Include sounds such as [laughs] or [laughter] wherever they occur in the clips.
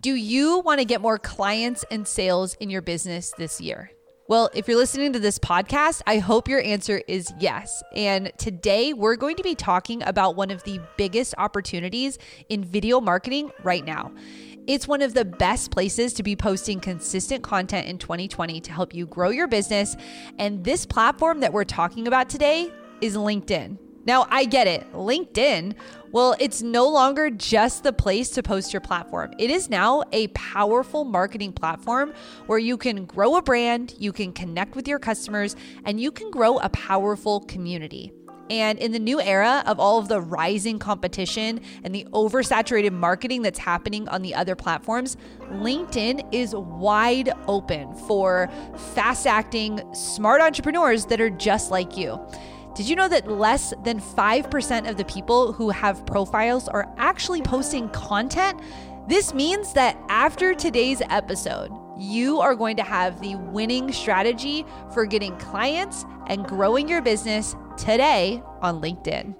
Do you want to get more clients and sales in your business this year? Well, if you're listening to this podcast, I hope your answer is yes. And today we're going to be talking about one of the biggest opportunities in video marketing right now. It's one of the best places to be posting consistent content in 2020 to help you grow your business. And this platform that we're talking about today is LinkedIn. Now, I get it. LinkedIn, well, it's no longer just the place to post your platform. It is now a powerful marketing platform where you can grow a brand, you can connect with your customers, and you can grow a powerful community. And in the new era of all of the rising competition and the oversaturated marketing that's happening on the other platforms, LinkedIn is wide open for fast acting, smart entrepreneurs that are just like you. Did you know that less than 5% of the people who have profiles are actually posting content? This means that after today's episode, you are going to have the winning strategy for getting clients and growing your business today on LinkedIn.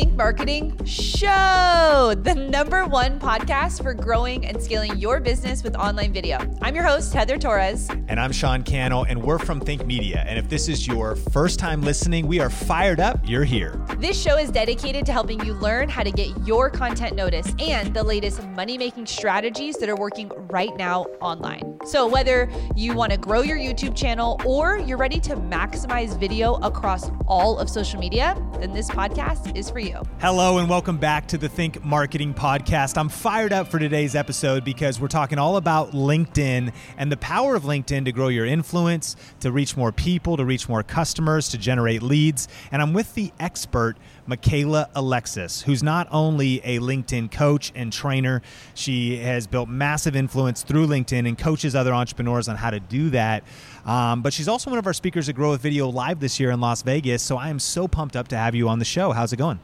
Think Marketing Show, the number one podcast for growing and scaling your business with online video. I'm your host, Heather Torres. And I'm Sean Cannell, and we're from Think Media. And if this is your first time listening, we are fired up. You're here. This show is dedicated to helping you learn how to get your content noticed and the latest money making strategies that are working right now online. So, whether you want to grow your YouTube channel or you're ready to maximize video across all of social media, then this podcast podcast is for you. Hello, and welcome back to the Think Marketing Podcast. I'm fired up for today's episode because we're talking all about LinkedIn and the power of LinkedIn to grow your influence, to reach more people, to reach more customers, to generate leads. And I'm with the expert. Michaela Alexis, who's not only a LinkedIn coach and trainer, she has built massive influence through LinkedIn and coaches other entrepreneurs on how to do that. Um, but she's also one of our speakers at Grow with Video Live this year in Las Vegas. So I am so pumped up to have you on the show. How's it going?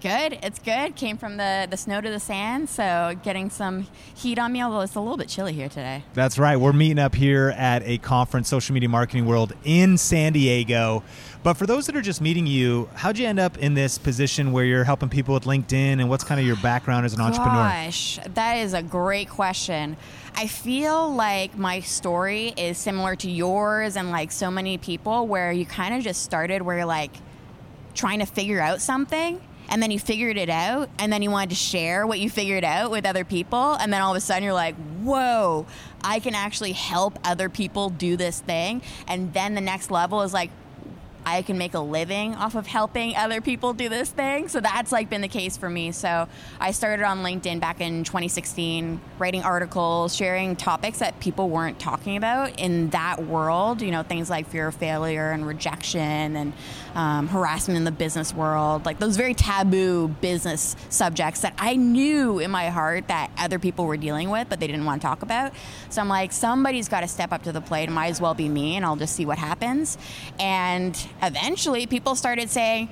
Good. It's good. Came from the, the snow to the sand, so getting some heat on me, although it's a little bit chilly here today. That's right. We're meeting up here at a conference, Social Media Marketing World in San Diego. But for those that are just meeting you, how'd you end up in this position where you're helping people with LinkedIn and what's kind of your background as an entrepreneur? Gosh, that is a great question. I feel like my story is similar to yours and like so many people where you kind of just started where you're like trying to figure out something and then you figured it out and then you wanted to share what you figured out with other people and then all of a sudden you're like whoa i can actually help other people do this thing. And then the next level is like I can make a living off of helping other people do this thing. So that's like been the case for me. So I started on LinkedIn back in 2016, writing articles, sharing topics that people weren't talking about in that world. You know, things like fear of failure and rejection and um, harassment in the business world, like those very taboo business subjects that I knew in my heart that other people were dealing with, but they didn't want to talk about. So I'm like, somebody's got to step up to the plate. It might as well be me, and I'll just see what happens. And eventually people started saying,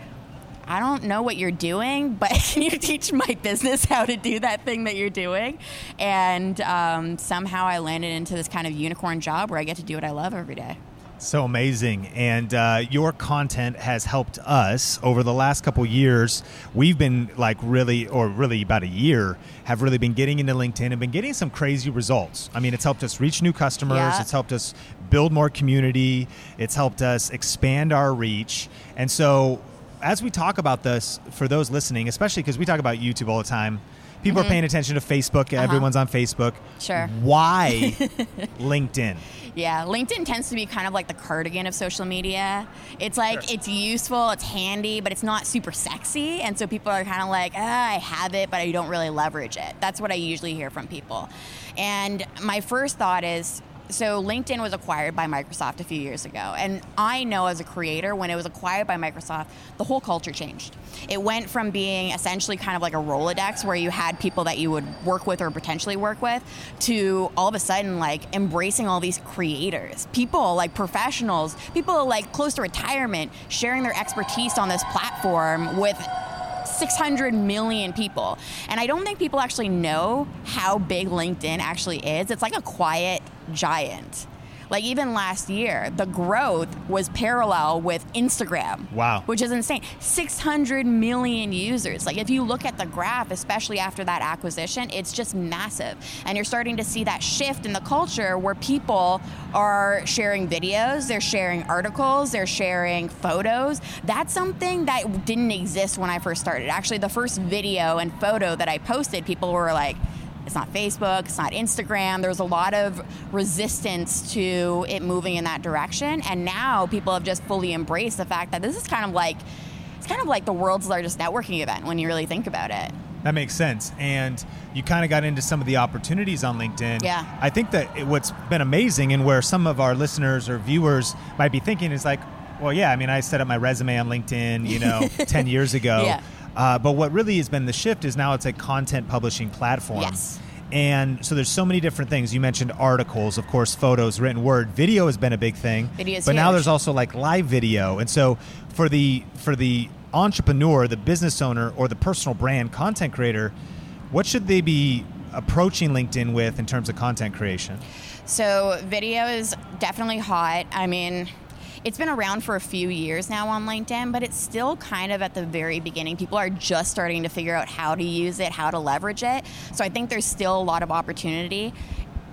I don't know what you're doing, but [laughs] can you teach my business how to do that thing that you're doing? And um, somehow I landed into this kind of unicorn job where I get to do what I love every day. So amazing. And uh, your content has helped us over the last couple years. We've been like really, or really about a year, have really been getting into LinkedIn and been getting some crazy results. I mean, it's helped us reach new customers, yeah. it's helped us build more community, it's helped us expand our reach. And so, as we talk about this, for those listening, especially because we talk about YouTube all the time, people mm-hmm. are paying attention to Facebook. Uh-huh. Everyone's on Facebook. Sure. Why [laughs] LinkedIn? Yeah, LinkedIn tends to be kind of like the cardigan of social media. It's like sure. it's useful, it's handy, but it's not super sexy, and so people are kind of like, ah, I have it, but I don't really leverage it. That's what I usually hear from people. And my first thought is so LinkedIn was acquired by Microsoft a few years ago. And I know as a creator, when it was acquired by Microsoft, the whole culture changed. It went from being essentially kind of like a Rolodex where you had people that you would work with or potentially work with to all of a sudden like embracing all these creators, people like professionals, people like close to retirement sharing their expertise on this platform with 600 million people. And I don't think people actually know how big LinkedIn actually is. It's like a quiet giant. Like even last year, the growth was parallel with Instagram. Wow. Which is insane. 600 million users. Like if you look at the graph, especially after that acquisition, it's just massive. And you're starting to see that shift in the culture where people are sharing videos, they're sharing articles, they're sharing photos. That's something that didn't exist when I first started. Actually, the first video and photo that I posted, people were like, it's not Facebook, it's not Instagram. There's a lot of resistance to it moving in that direction. And now people have just fully embraced the fact that this is kind of like it's kind of like the world's largest networking event when you really think about it. That makes sense. And you kind of got into some of the opportunities on LinkedIn. Yeah. I think that it, what's been amazing and where some of our listeners or viewers might be thinking is like, well, yeah, I mean, I set up my resume on LinkedIn, you know, [laughs] 10 years ago. Yeah. Uh, but what really has been the shift is now it's a content publishing platform. Yes. And so there's so many different things. You mentioned articles, of course, photos, written word, video has been a big thing. Video is but now there's also like live video. And so for the for the entrepreneur, the business owner, or the personal brand content creator, what should they be approaching LinkedIn with in terms of content creation? So video is definitely hot. I mean, it's been around for a few years now on LinkedIn, but it's still kind of at the very beginning. People are just starting to figure out how to use it, how to leverage it. So I think there's still a lot of opportunity.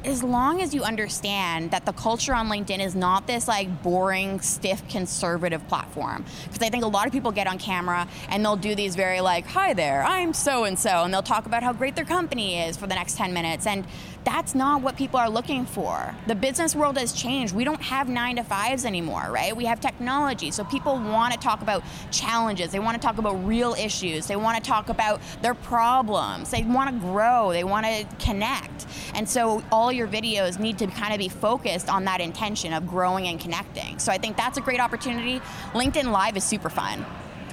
As long as you understand that the culture on LinkedIn is not this like boring, stiff, conservative platform. Because I think a lot of people get on camera and they'll do these very like, hi there, I'm so and so, and they'll talk about how great their company is for the next 10 minutes. And that's not what people are looking for. The business world has changed. We don't have nine to fives anymore, right? We have technology. So people want to talk about challenges. They want to talk about real issues. They want to talk about their problems. They want to grow. They want to connect. And so all your videos need to kind of be focused on that intention of growing and connecting. So I think that's a great opportunity. LinkedIn Live is super fun.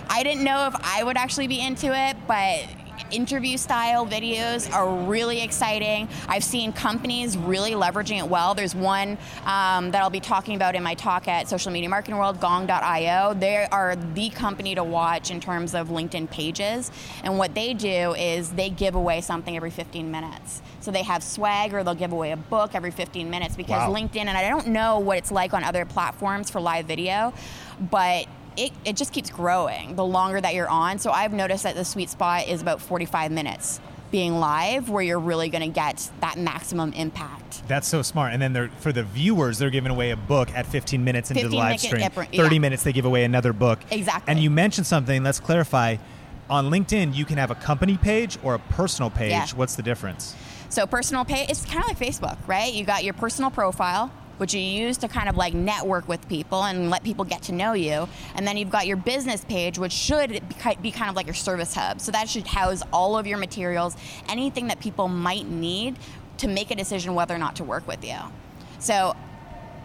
I didn't know if I would actually be into it, but interview style videos are really exciting. I've seen companies really leveraging it well. There's one um, that I'll be talking about in my talk at Social Media Marketing World, Gong.io. They are the company to watch in terms of LinkedIn pages. And what they do is they give away something every 15 minutes. So they have swag or they'll give away a book every 15 minutes because Wow. LinkedIn, and I don't know what it's like on other platforms for live video, but it, it just keeps growing the longer that you're on. So I've noticed that the sweet spot is about 45 minutes being live where you're really going to get that maximum impact. That's so smart. And then they're, for the viewers, they're giving away a book at 15 minutes into the live stream. yeah, 30 yeah. minutes, they give away another book. Exactly. And you mentioned something, let's clarify. On LinkedIn, you can have a company page or a personal page. Yeah. What's the difference? So personal page, it's kind of like Facebook, right? You got your personal profile, which you use to kind of like network with people and let people get to know you. And then you've got your business page, which should be kind of like your service hub. So that should house all of your materials, anything that people might need to make a decision whether or not to work with you. So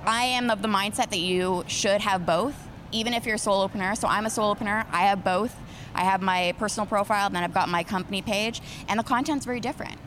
I am of the mindset that you should have both, even if you're a solopreneur. So I'm a solopreneur. I have both. I have my personal profile, and then I've got my company page, and the content's very different.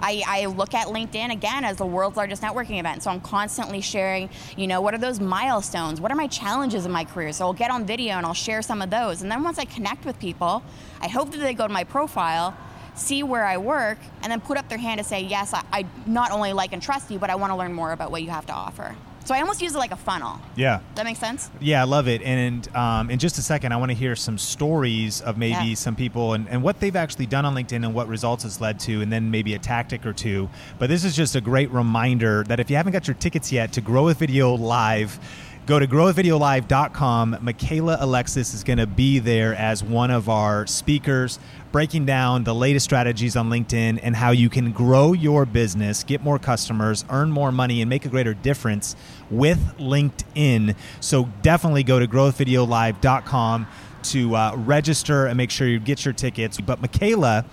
I, I look at LinkedIn again as the world's largest networking event. So I'm constantly sharing, you know, what are those milestones? What are my challenges in my career? So I'll get on video and I'll share some of those. And then once I connect with people, I hope that they go to my profile, see where I work, and then put up their hand to say, yes, I, I not only like and trust you, but I want to learn more about what you have to offer. So I almost use it like a funnel. Yeah. That makes sense? Yeah, I love it. And um, in just a second, I want to hear some stories of maybe Yeah. some people and, and what they've actually done on LinkedIn and what results it's led to, and then maybe a tactic or two. But this is just a great reminder that if you haven't got your tickets yet to Grow with Video Live, go to growwithvideolive.com. Michaela Alexis is going to be there as one of our speakers, breaking down the latest strategies on LinkedIn and how you can grow your business, get more customers, earn more money, and make a greater difference with LinkedIn. So definitely go to growwithvideolive.com to uh, register and make sure you get your tickets. But Michaela,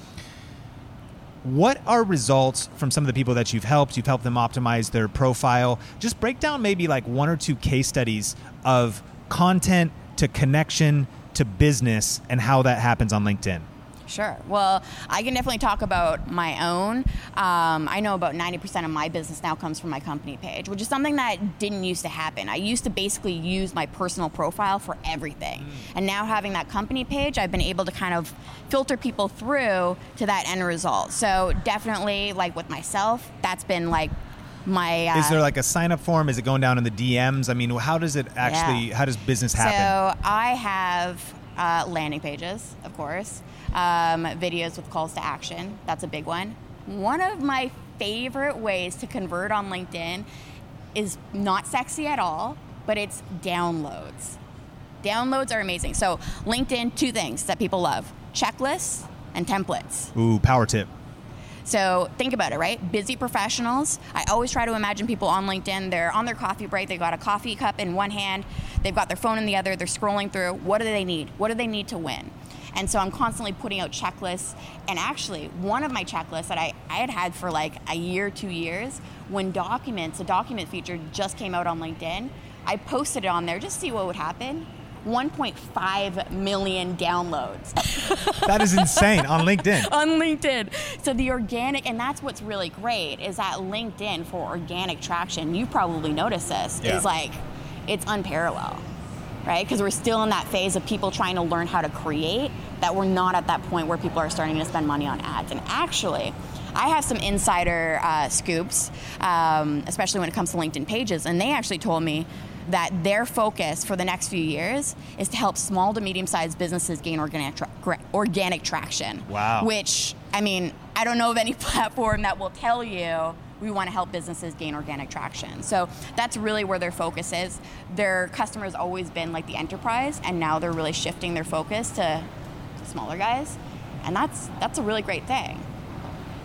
what are results from some of the people that you've helped? You've helped them optimize their profile. Just break down maybe like one or two case studies of content to connection to business and how that happens on LinkedIn. Sure. Well, I can definitely talk about my own. Um, I know about 90% of my business now comes from my company page, which is something that didn't used to happen. I used to basically use my personal profile for everything. And now having that company page, I've been able to kind of filter people through to that end result. So definitely, like with myself, that's been like my uh, Is there like a sign up form? Is it going down in the DMs? I mean, how does it actually? Yeah. How does business happen? So I have uh, landing pages, of course, um, videos with calls to action. That's a big one. One of my favorite ways to convert on LinkedIn is not sexy at all, but it's downloads. Downloads are amazing. So LinkedIn, two things that people love: checklists and templates. Ooh, power tip. So think about it, right? Busy professionals. I always try to imagine people on LinkedIn. They're on their coffee break. They've got a coffee cup in one hand. They've got their phone in the other. They're scrolling through. What do they need? What do they need to win? And so I'm constantly putting out checklists. And actually, one of my checklists that I, I had had for like a year, two years, when documents, a document feature just came out on LinkedIn, I posted it on there just to see what would happen. 1.5 million downloads. [laughs] That is insane on LinkedIn. on LinkedIn. So the organic, and that's what's really great is that LinkedIn for organic traction. You probably noticed this Yeah. is like it's unparalleled, right? Because we're still in that phase of people trying to learn how to create. That we're not at that point where people are starting to spend money on ads. And actually, I have some insider uh, scoops, um, especially when it comes to LinkedIn pages, and they actually told me that their focus for the next few years is to help small to medium sized businesses gain organic, tra- organic traction. Wow. Which, I mean, I don't know of any [laughs] platform that will tell you we want to help businesses gain organic traction. So that's really where their focus is. Their customers always been like the enterprise, and now they're really shifting their focus to, to smaller guys, and that's that's a really great thing.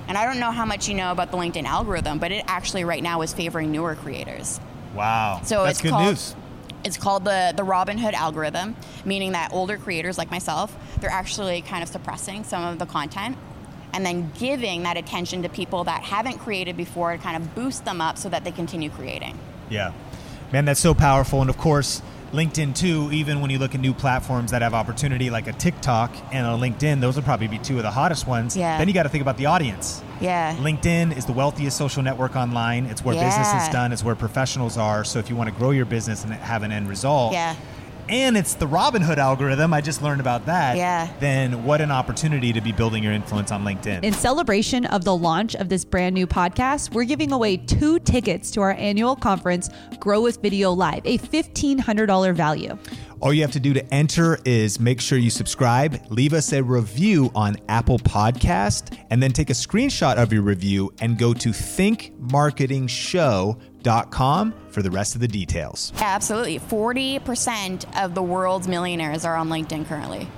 And I don't know how much you know about the LinkedIn algorithm, but it actually right now is favoring newer creators. Wow. So that's it's good called, news. It's called the the Robin Hood algorithm, meaning that older creators like myself, they're actually kind of suppressing some of the content and then giving that attention to people that haven't created before to kind of boost them up so that they continue creating. Yeah. Man, that's so powerful. And of course, LinkedIn too, even when you look at new platforms that have opportunity like a TikTok and a LinkedIn, those would probably be two of the hottest ones. Yeah. Then you got to think about the audience. Yeah. LinkedIn is the wealthiest social network online. It's where business is done, it's where professionals are. So if you want to grow your business and have an end result, Yeah. And it's the Robin Hood algorithm, I just learned about that. Yeah. Then what an opportunity to be building your influence on LinkedIn. In celebration of the launch of this brand new podcast, we're giving away two tickets to our annual conference, Grow with Video Live, a $1,500 value. All you have to do to enter is make sure you subscribe, leave us a review on Apple Podcast, and then take a screenshot of your review and go to thinkmarketingshow.com for the rest of the details. Yeah, absolutely. 40% of the world's millionaires are on LinkedIn currently.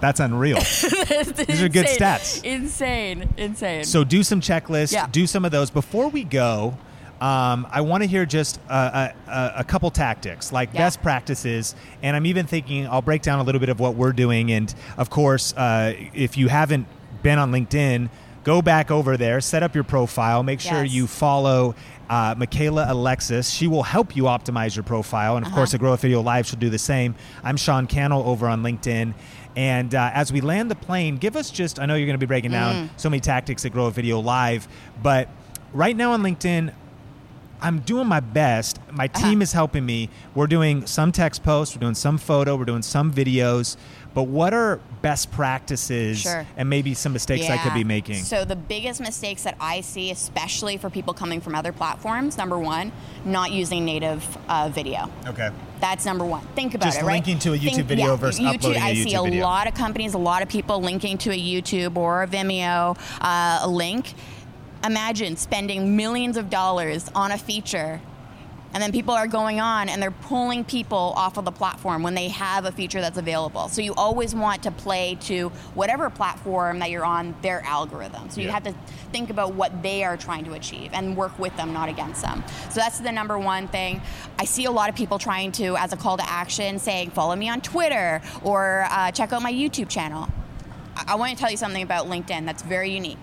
That's unreal. [laughs] These are good stats. Insane. Insane. So do some checklists, Yeah. do some of those. Before we go, um, I want to hear just a, a, a couple tactics, like Yeah. best practices. And I'm even thinking I'll break down a little bit of what we're doing. And of course, uh, if you haven't been on LinkedIn, go back over there, set up your profile, make sure Yes. you follow. Uh, Michaela Alexis. She will help you optimize your profile. And of course, Uh-huh. the Grow With Video Live, she'll do the same. I'm Sean Cannell over on LinkedIn. And uh, as we land the plane, give us just, I know you're going to be breaking down Mm. so many tactics at Grow with Video Live, but right now on LinkedIn, I'm doing my best. My Uh-huh. team is helping me. We're doing some text posts, we're doing some photo, we're doing some videos. But what are best practices Sure. and maybe some mistakes I could be making? So the biggest mistakes that I see, especially for people coming from other platforms, number one, not using native uh, video. okay. That's number one. Think about Just it, Just linking to a YouTube Think- video yeah, versus YouTube, uploading a I see a lot of companies, a lot of people linking to a YouTube or a Vimeo uh, link. Imagine spending millions of dollars on a feature. And then people are going on and they're pulling people off of the platform when they have a feature that's available. So you always want to play to whatever platform that you're on, their algorithm. So you Yeah. have to think about what they are trying to achieve and work with them, not against them. So that's the number one thing. I see a lot of people trying to, as a call to action, saying, follow me on Twitter or uh, check out my YouTube channel. I-, I want to tell you something about LinkedIn that's very unique.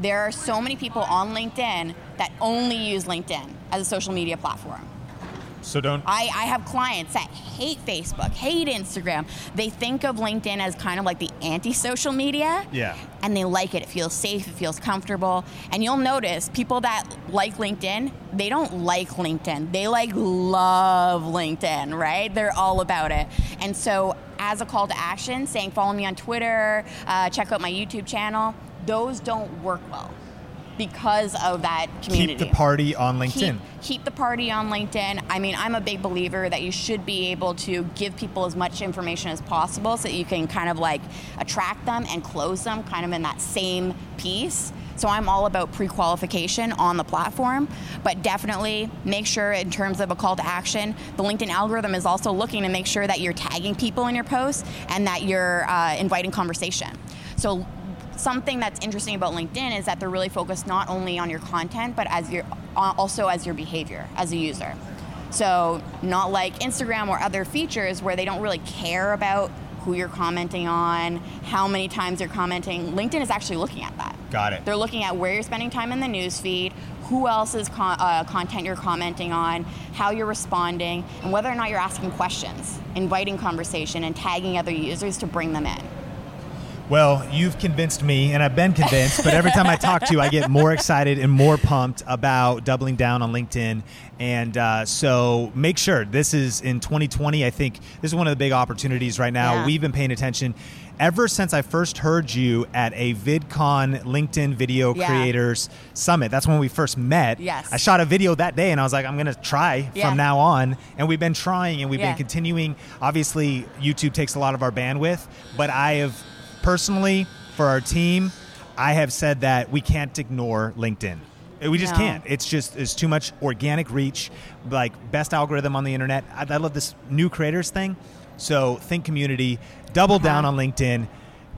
There are so many people on LinkedIn that only use LinkedIn as a social media platform. So don't. I, I have clients that hate Facebook, hate Instagram. They think of LinkedIn as kind of like the anti social media. Yeah. And they like it. It feels safe, it feels comfortable. And you'll notice people that like LinkedIn, they don't like LinkedIn. They like love LinkedIn, right? They're all about it. And so, as a call to action, saying follow me on Twitter, uh, check out my YouTube channel, those don't work well because of that community. Keep the party on LinkedIn. Keep, keep, the party on LinkedIn. I mean, I'm a big believer that you should be able to give people as much information as possible so that you can kind of like attract them and close them kind of in that same piece. So I'm all about pre-qualification on the platform, but definitely make sure in terms of a call to action, the LinkedIn algorithm is also looking to make sure that you're tagging people in your posts and that you're uh, inviting conversation. So something that's interesting about LinkedIn is that they're really focused not only on your content, but as your uh, also as your behavior as a user. So not like Instagram or other features where they don't really care about who you're commenting on, how many times you're commenting. LinkedIn is actually looking at that. Got it. They're looking at where you're spending time in the news feed, who else's con- uh, content you're commenting on, how you're responding, and whether or not you're asking questions, inviting conversation, and tagging other users to bring them in. Well, you've convinced me, and I've been convinced, but every time I talk to you, I get more excited and more pumped about doubling down on LinkedIn. And uh, so make sure this is in 2020. I think this is one of the big opportunities right now. Yeah. We've been paying attention ever since I first heard you at a VidCon LinkedIn Video yeah. Creators Summit. That's when we first met. Yes. I shot a video that day and I was like, I'm going to try yeah. from now on. And we've been trying and we've yeah. been continuing. Obviously, YouTube takes a lot of our bandwidth, but I have personally, for our team, I have said that we can't ignore LinkedIn. We just no. can't. It's just it's too much organic reach, like best algorithm on the internet. I, I love this new creators thing. So think community, double uh-huh. down on LinkedIn.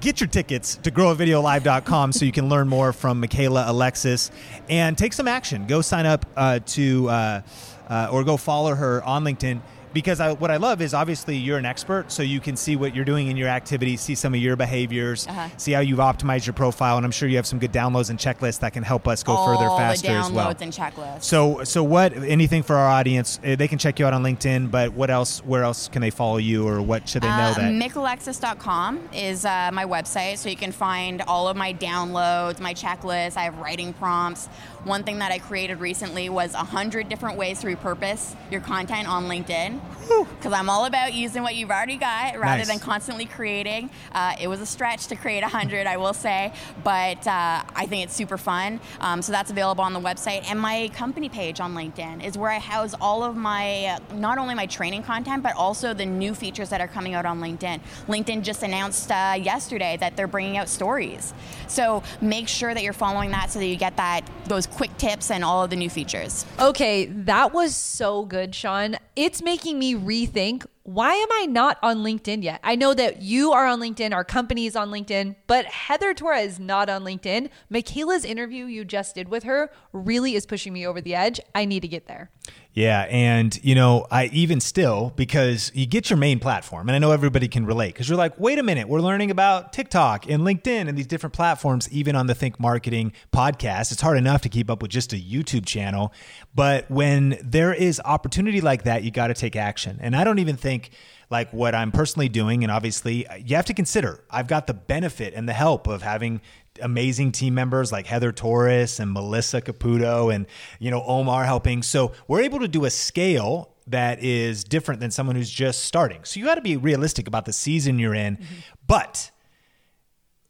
Get your tickets to growwithvideolive.com so you can learn more from Michaela Alexis and take some action. Go sign up uh, to uh, uh, or go follow her on LinkedIn because I, what I love is obviously you're an expert, so you can see what you're doing in your activities, see some of your behaviors, uh-huh. see how you've optimized your profile, and I'm sure you have some good downloads and checklists that can help us go All further faster as well. and checklists. So, so what? Anything for our audience? Eh, they can check you out on LinkedIn, but what else? Where else can they follow you, or what should they know? Uh, that micalexis.com is uh, my website, so you can find all of my downloads, my checklists. I have writing prompts. One thing that I created recently was a hundred different ways to repurpose your content on LinkedIn because I'm all about using what you've already got rather nice. than constantly creating. Uh, it was a stretch to create 100, I will say, but uh, I think it's super fun. Um, so that's available on the website. And my company page on LinkedIn is where I house all of my, uh, not only my training content, but also the new features that are coming out on LinkedIn. LinkedIn just announced uh, yesterday that they're bringing out stories. So make sure that you're following that so that you get that those quick tips and all of the new features. Okay, that was so good, Sean. It's making me rethink why am I not on LinkedIn yet? I know that you are on LinkedIn, our company is on LinkedIn, but Heather Torres is not on LinkedIn. Michaela's interview you just did with her really is pushing me over the edge. I need to get there. Yeah, and you know, I even still because you get your main platform, and I know everybody can relate because you're like, wait a minute, we're learning about TikTok and LinkedIn and these different platforms, even on the Think Marketing podcast. It's hard enough to keep up with just a YouTube channel, but when there is opportunity like that, you got to take action. And I don't even think like what I'm personally doing. And obviously, uh, you have to consider I've got the benefit and the help of having amazing team members like Heather Torres and Melissa Caputo and you know Omar helping. So we're able to do a scale that is different than someone who's just starting. So you got to be realistic about the season you're in, mm-hmm. but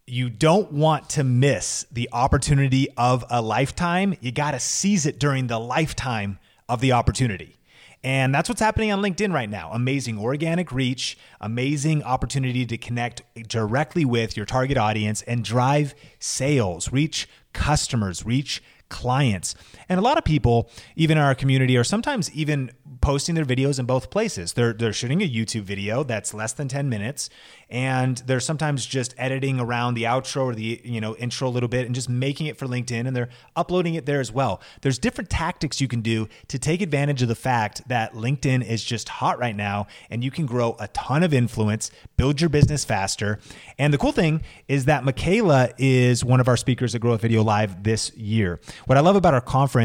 you don't want to miss the opportunity of a lifetime. You got to seize it during the lifetime of the opportunity. And that's what's happening on LinkedIn right now. Amazing organic reach, amazing opportunity to connect directly with your target audience and drive sales, reach customers, reach clients. And a lot of people, even in our community, are sometimes even posting their videos in both places. They're they're shooting a YouTube video that's less than 10 minutes and they're sometimes just editing around the outro or the you know intro a little bit and just making it for LinkedIn and they're uploading it there as well. There's different tactics you can do to take advantage of the fact that LinkedIn is just hot right now and you can grow a ton of influence, build your business faster. And the cool thing is that Michaela is one of our speakers at Grow with Video Live this year. What I love about our conference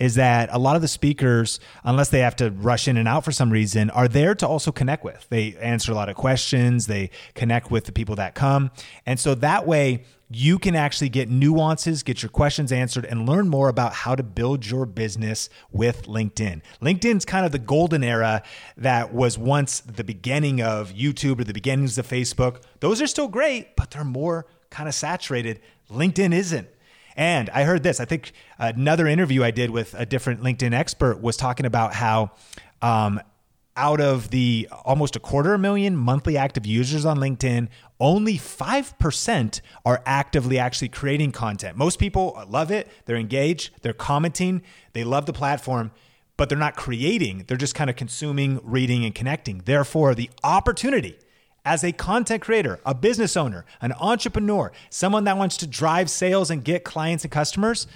is that a lot of the speakers, unless they have to rush in and out for some reason, are there to also connect with. They answer a lot of questions, they connect with the people that come. And so that way, you can actually get nuances, get your questions answered, and learn more about how to build your business with LinkedIn. LinkedIn's kind of the golden era that was once the beginning of YouTube or the beginnings of Facebook. Those are still great, but they're more kind of saturated. LinkedIn isn't. And I heard this. I think another interview I did with a different LinkedIn expert was talking about how um, out of the almost a quarter million monthly active users on LinkedIn, only 5% are actively actually creating content. Most people love it, they're engaged, they're commenting, they love the platform, but they're not creating. They're just kind of consuming, reading, and connecting. Therefore, the opportunity as a content creator, a business owner, an entrepreneur, someone that wants to drive sales and get clients and customers,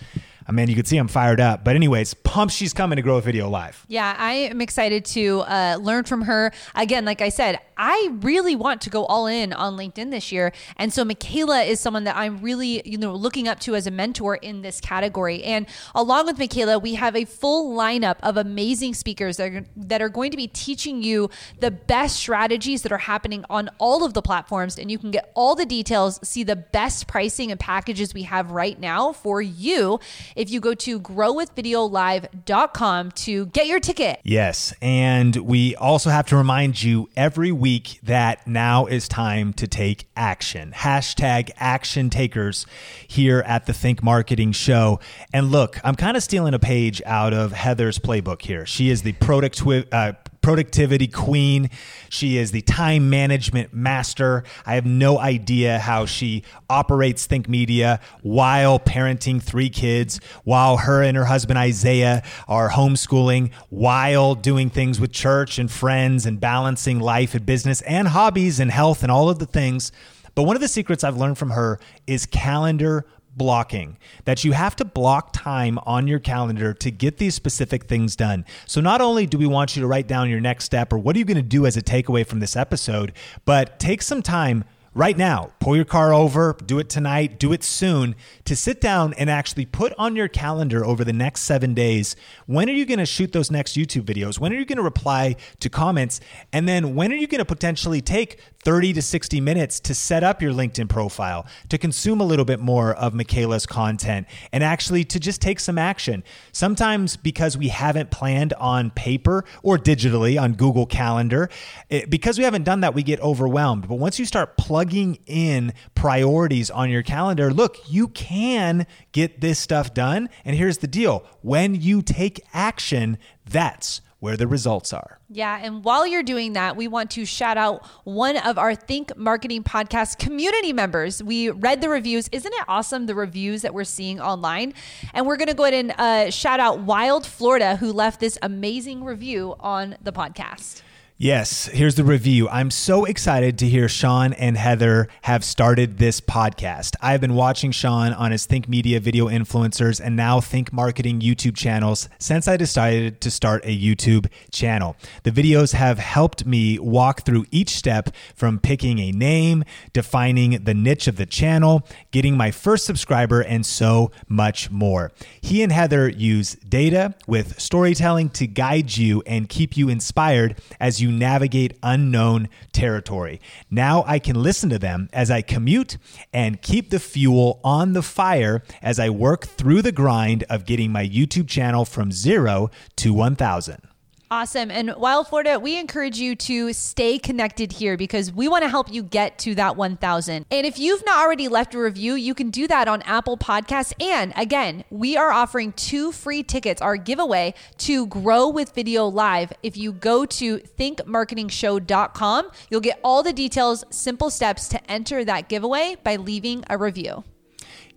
I mean, you can see I'm fired up. But anyways, pumped she's coming to Grow with Video Live. Yeah, I am excited to uh, learn from her. Again, like I said, I really want to go all in on LinkedIn this year, and so Michaela is someone that I'm really, you know, looking up to as a mentor in this category. And along with Michaela, we have a full lineup of amazing speakers that are, that are going to be teaching you the best strategies that are happening on all of the platforms, and you can get all the details, see the best pricing and packages we have right now for you if you go to growwithvideolive.com to get your ticket. Yes. And we also have to remind you every week that now is time to take action. Hashtag action takers here at the Think Marketing Show. And look, I'm kind of stealing a page out of Heather's playbook here. She is the product, uh, productivity queen. She is the time management master. I have no idea how she operates Think Media while parenting three kids, while her and her husband Isaiah are homeschooling, while doing things with church and friends and balancing life and business and hobbies and health and all of the things. But one of the secrets I've learned from her is calendar blocking, that you have to block time on your calendar to get these specific things done. So, not only do we want you to write down your next step or what are you going to do as a takeaway from this episode, but take some time right now, pull your car over, do it tonight, do it soon, to sit down and actually put on your calendar over the next seven days when are you going to shoot those next YouTube videos? When are you going to reply to comments? And then when are you going to potentially take 30 to 60 minutes to set up your LinkedIn profile, to consume a little bit more of Michaela's content, and actually to just take some action. Sometimes because we haven't planned on paper or digitally on Google Calendar, it, because we haven't done that, we get overwhelmed. But once you start plugging in priorities on your calendar, look, you can get this stuff done. And here's the deal when you take action, that's where the results are. Yeah. And while you're doing that, we want to shout out one of our Think Marketing Podcast community members. We read the reviews. Isn't it awesome, the reviews that we're seeing online? And we're going to go ahead and uh, shout out Wild Florida, who left this amazing review on the podcast. Yes, here's the review. I'm so excited to hear Sean and Heather have started this podcast. I've been watching Sean on his Think Media video influencers and now Think Marketing YouTube channels since I decided to start a YouTube channel. The videos have helped me walk through each step from picking a name, defining the niche of the channel, getting my first subscriber, and so much more. He and Heather use data with storytelling to guide you and keep you inspired as you you navigate unknown territory. Now I can listen to them as I commute and keep the fuel on the fire as I work through the grind of getting my YouTube channel from zero to 1,000. Awesome. And Wild Florida, we encourage you to stay connected here because we want to help you get to that 1,000. And if you've not already left a review, you can do that on Apple Podcasts. And again, we are offering two free tickets, our giveaway to Grow with Video Live. If you go to thinkmarketingshow.com, you'll get all the details, simple steps to enter that giveaway by leaving a review.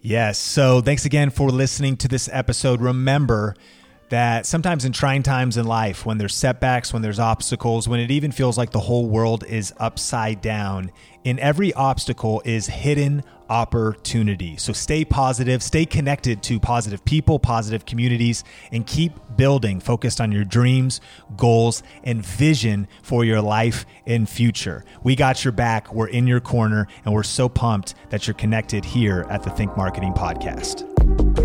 Yes. So thanks again for listening to this episode. Remember, that sometimes in trying times in life, when there's setbacks, when there's obstacles, when it even feels like the whole world is upside down, in every obstacle is hidden opportunity. So stay positive, stay connected to positive people, positive communities, and keep building focused on your dreams, goals, and vision for your life and future. We got your back, we're in your corner, and we're so pumped that you're connected here at the Think Marketing Podcast.